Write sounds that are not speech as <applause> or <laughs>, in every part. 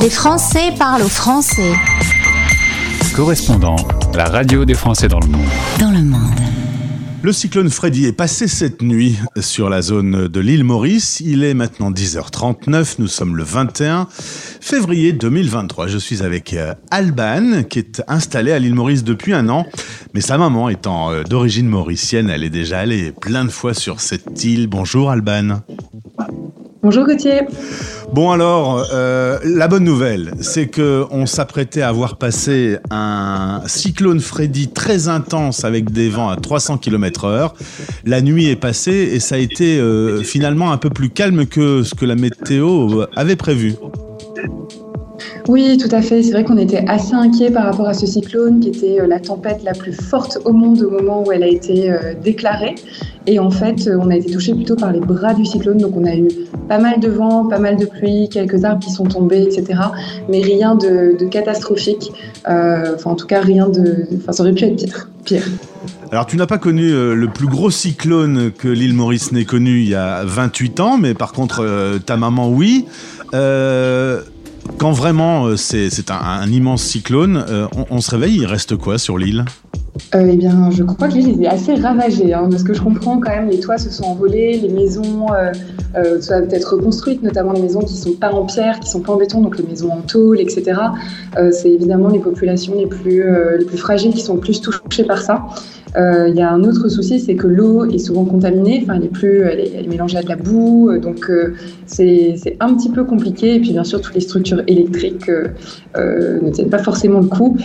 Les Français parlent aux Français. Correspondant, la radio des Français dans le monde. Dans le monde. Le cyclone Freddy est passé cette nuit sur la zone de l'île Maurice. Il est maintenant 10h39. Nous sommes le 21 février 2023. Je suis avec euh, Alban, qui est installée à l'île Maurice depuis un an. Mais sa maman étant euh, d'origine mauricienne, elle est déjà allée plein de fois sur cette île. Bonjour Alban. Bonjour Gauthier. Bon alors, euh, la bonne nouvelle, c'est que on s'apprêtait à voir passer un cyclone Freddy très intense avec des vents à 300 km/h. La nuit est passée et ça a été euh, finalement un peu plus calme que ce que la météo avait prévu. Oui, tout à fait. C'est vrai qu'on était assez inquiet par rapport à ce cyclone qui était euh, la tempête la plus forte au monde au moment où elle a été euh, déclarée. Et en fait, euh, on a été touché plutôt par les bras du cyclone. Donc on a eu pas mal de vent, pas mal de pluie, quelques arbres qui sont tombés, etc. Mais rien de, catastrophique. enfin, en tout cas, rien de. Enfin, ça aurait pu être pire. pire. Alors, tu n'as pas connu le plus gros cyclone que l'île Maurice n'ait connu il y a 28 ans, mais par contre, ta maman, oui. Euh, quand vraiment euh, c'est un, immense cyclone, euh, on, se réveille, il reste quoi sur l'île? Euh, eh bien, je crois que l'île est assez ravagée. Hein, de ce que je comprends, quand même, les toits se sont envolés, les maisons euh, doivent être reconstruites, notamment les maisons qui ne sont pas en pierre, qui ne sont pas en béton, donc les maisons en tôle, etc. c'est évidemment les populations les plus, les plus fragiles qui sont le plus touchées par ça. Il y a un autre souci, c'est que l'eau est souvent contaminée, enfin, elle est, plus, elle est, mélangée à de la boue, donc c'est un petit peu compliqué. Et puis, bien sûr, toutes les structures électriques ne tiennent pas forcément le coup.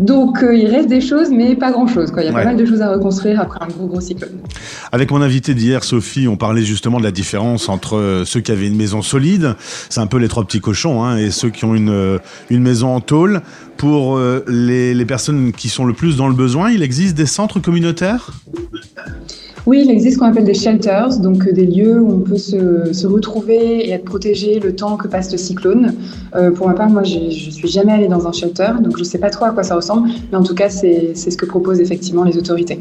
Donc euh, il reste des choses, mais pas grand-chose. Il y a pas mal de choses à reconstruire après un gros gros cyclone. Avec mon invité d'hier, Sophie, on parlait justement de la différence entre euh, ceux qui avaient une maison solide, c'est un peu les trois petits cochons, hein, et ceux qui ont une, euh, une maison en tôle. Pour les, les personnes qui sont le plus dans le besoin, il existe des centres communautaires? Oui, il existe ce qu'on appelle des shelters, donc euh, des lieux où on peut se, retrouver et être protégé le temps que passe le cyclone. Euh, pour ma part, moi, je ne suis jamais allée dans un shelter, donc je ne sais pas trop à quoi ça ressemble, mais en tout cas, c'est ce que proposent effectivement les autorités.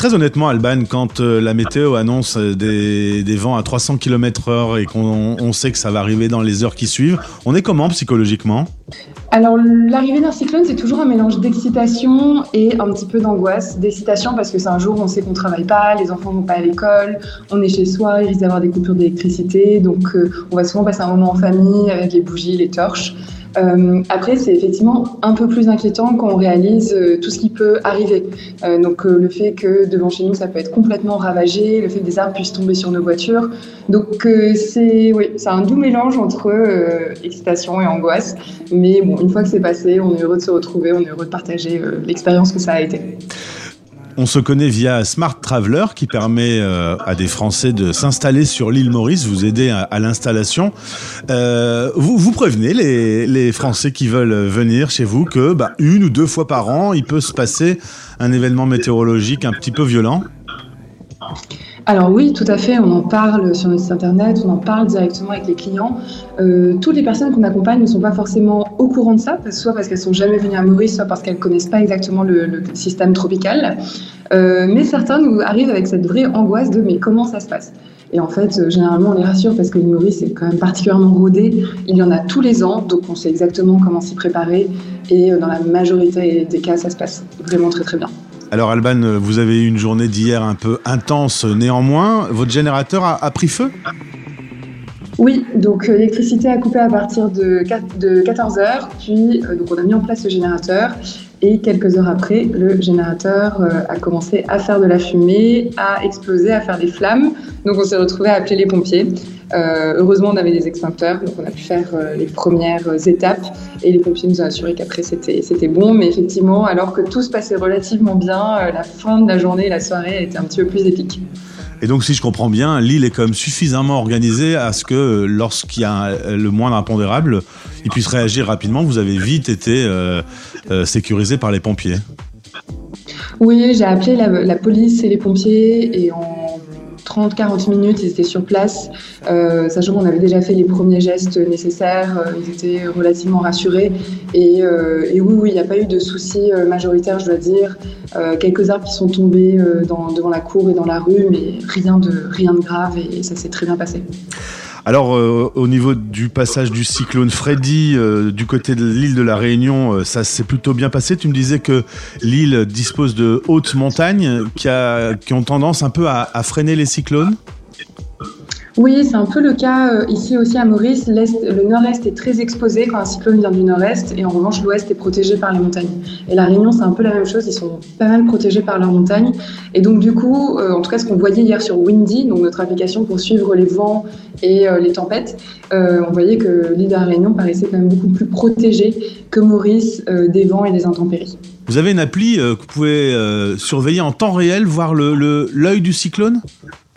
Très honnêtement, Alban, quand euh, la météo annonce des, des, vents à 300 km/h et qu'on sait que ça va arriver dans les heures qui suivent, on est comment psychologiquement? Alors, l'arrivée d'un cyclone, c'est toujours un mélange d'excitation et un petit peu d'angoisse. D'excitation parce que c'est un jour où on sait qu'on ne travaille pas, les enfants vont pas à l'école, on est chez soi, il risque d'avoir des coupures d'électricité, donc euh, on va souvent passer un moment en famille avec les bougies, les torches. Euh, après, c'est effectivement un peu plus inquiétant quand on réalise euh, tout ce qui peut arriver. Euh, donc, le fait que devant chez nous, ça peut être complètement ravagé, le fait que des arbres puissent tomber sur nos voitures. Donc, c'est oui, un doux mélange entre excitation et angoisse. Mais bon, une fois que c'est passé, on est heureux de se retrouver, on est heureux de partager l'expérience que ça a été. On se connaît via Smart Traveler qui permet euh, à des Français de s'installer sur l'île Maurice, vous aider à, l'installation. Euh, vous, vous prévenez les, Français qui veulent venir chez vous que bah, une ou deux fois par an, il peut se passer un événement météorologique un petit peu violent? Alors oui, tout à fait, on en parle sur notre site internet, on en parle directement avec les clients. Euh, toutes les personnes qu'on accompagne ne sont pas forcément au courant de ça, soit parce qu'elles sont jamais venues à Maurice, soit parce qu'elles connaissent pas exactement le, système tropical. Euh, mais certains nous arrivent avec cette vraie angoisse de mais comment ça se passe? Et en fait, euh, généralement, on les rassure parce que l'île Maurice est quand même particulièrement rodée. Il y en a tous les ans, donc on sait exactement comment s'y préparer. Et dans la majorité des cas, ça se passe vraiment très très bien. Alors Alban, vous avez eu une journée d'hier un peu intense néanmoins. Votre générateur a, pris feu? Oui, donc euh, l'électricité a coupé à partir de, 14 heures, puis euh, donc on a mis en place le générateur et quelques heures après, le générateur euh, a commencé à faire de la fumée, à exploser, à faire des flammes. Donc on s'est retrouvé à appeler les pompiers. Euh, heureusement, on avait des extincteurs, donc on a pu faire euh, les premières étapes. Et les pompiers nous ont assuré qu'après c'était bon. Mais effectivement, alors que tout se passait relativement bien, la fin de la journée, la soirée était un petit peu plus épique. Et donc, si je comprends bien, l'île est quand même suffisamment organisée à ce que lorsqu'il y a le moindre impondérable, il puisse réagir rapidement. Vous avez vite été euh, euh, sécurisé par les pompiers. Oui, j'ai appelé la, police et les pompiers et en 30-40 minutes, ils étaient sur place, euh, sachant qu'on avait déjà fait les premiers gestes nécessaires, ils étaient relativement rassurés. Et, oui, oui, il n'y a pas eu de soucis majoritaires, je dois dire. quelques arbres qui sont tombés devant la cour et dans la rue, mais rien de grave et ça s'est très bien passé. Alors, euh, au niveau du passage du cyclone Freddy euh, du côté de l'île de la Réunion, euh, ça s'est plutôt bien passé. Tu me disais que l'île dispose de hautes montagnes qui, ont tendance un peu à freiner les cyclones. Oui, c'est un peu le cas euh, ici aussi à Maurice. Le nord-est est très exposé quand un cyclone vient du nord-est et en revanche l'ouest est protégé par les montagnes. Et la Réunion, c'est un peu la même chose, ils sont pas mal protégés par leurs montagnes. Et donc du coup, euh, en tout cas ce qu'on voyait hier sur Windy, notre application pour suivre les vents et euh, les tempêtes, on voyait que l'île de la Réunion paraissait quand même beaucoup plus protégée que Maurice des vents et des intempéries. Vous avez une appli que vous pouvez surveiller en temps réel, voir l'œil du cyclone?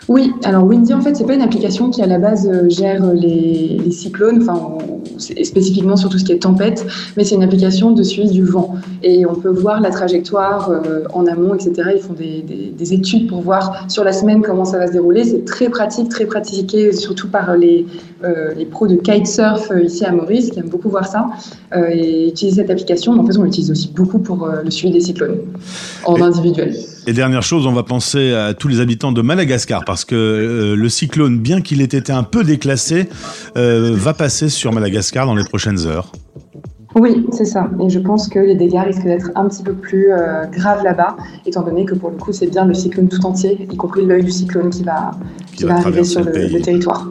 Oui, alors Windy, en fait, c'est pas une application qui à la base euh, gère les, les cyclones, enfin spécifiquement sur tout ce qui est tempête, mais c'est une application de suivi du vent. Et on peut voir la trajectoire euh, en amont, etc. Ils font des, des- des études pour voir sur la semaine comment ça va se dérouler. C'est très pratique, très pratiqué, surtout par les, euh, les pros de kitesurf euh, ici à Maurice, qui aiment beaucoup voir ça, euh, et utiliser cette application. Mais en fait, on l'utilise aussi beaucoup pour le suivi des cyclones en Et- individuel. Et dernière chose, on va penser à tous les habitants de Madagascar parce que le cyclone, bien qu'il ait été un peu déclassé, va passer sur Madagascar dans les prochaines heures. Oui, c'est ça. Et je pense que les dégâts risquent d'être un petit peu plus euh, graves là-bas, étant donné que pour le coup, c'est bien le cyclone tout entier, y compris l'œil du cyclone qui va, qui Qui va va arriver sur le territoire.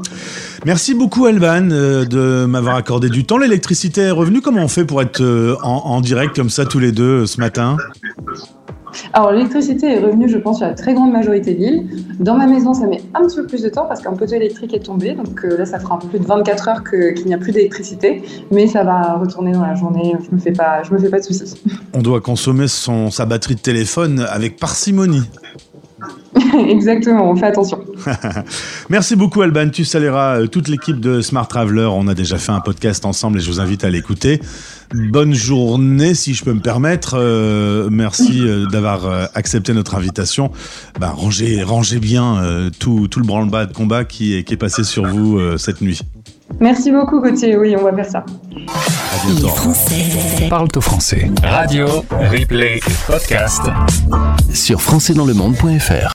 Merci beaucoup Alban euh, de m'avoir accordé du temps. L'électricité est revenue. Comment on fait pour être euh, en, en direct comme ça tous les deux euh, ce matin? Alors, l'électricité est revenue, je pense, sur la très grande majorité de l'île. Dans ma maison, ça met un petit peu plus de temps parce qu'un poteau électrique est tombé. Donc là, ça fera un peu plus de 24 heures qu'il n'y a plus d'électricité. Mais ça va retourner dans la journée. Je me fais pas, je me fais pas de soucis. On doit consommer son, sa batterie de téléphone avec parcimonie. <laughs> Exactement, on fait attention. <laughs> Merci beaucoup Alban, tu salueras euh, toute l'équipe de Smart Traveler. On a déjà fait un podcast ensemble et je vous invite à l'écouter. Bonne journée si je peux me permettre. Euh, merci euh, d'avoir accepté notre invitation. Bah, rangez, rangez bien euh, tout, tout le branle-bas de combat qui est, qui est passé sur vous euh, cette nuit. Merci beaucoup, Gauthier. Oui, on va faire ça. À Il bientôt. est français. Parle-toi français. Radio, replay podcast. sur françaisdanslemonde.fr.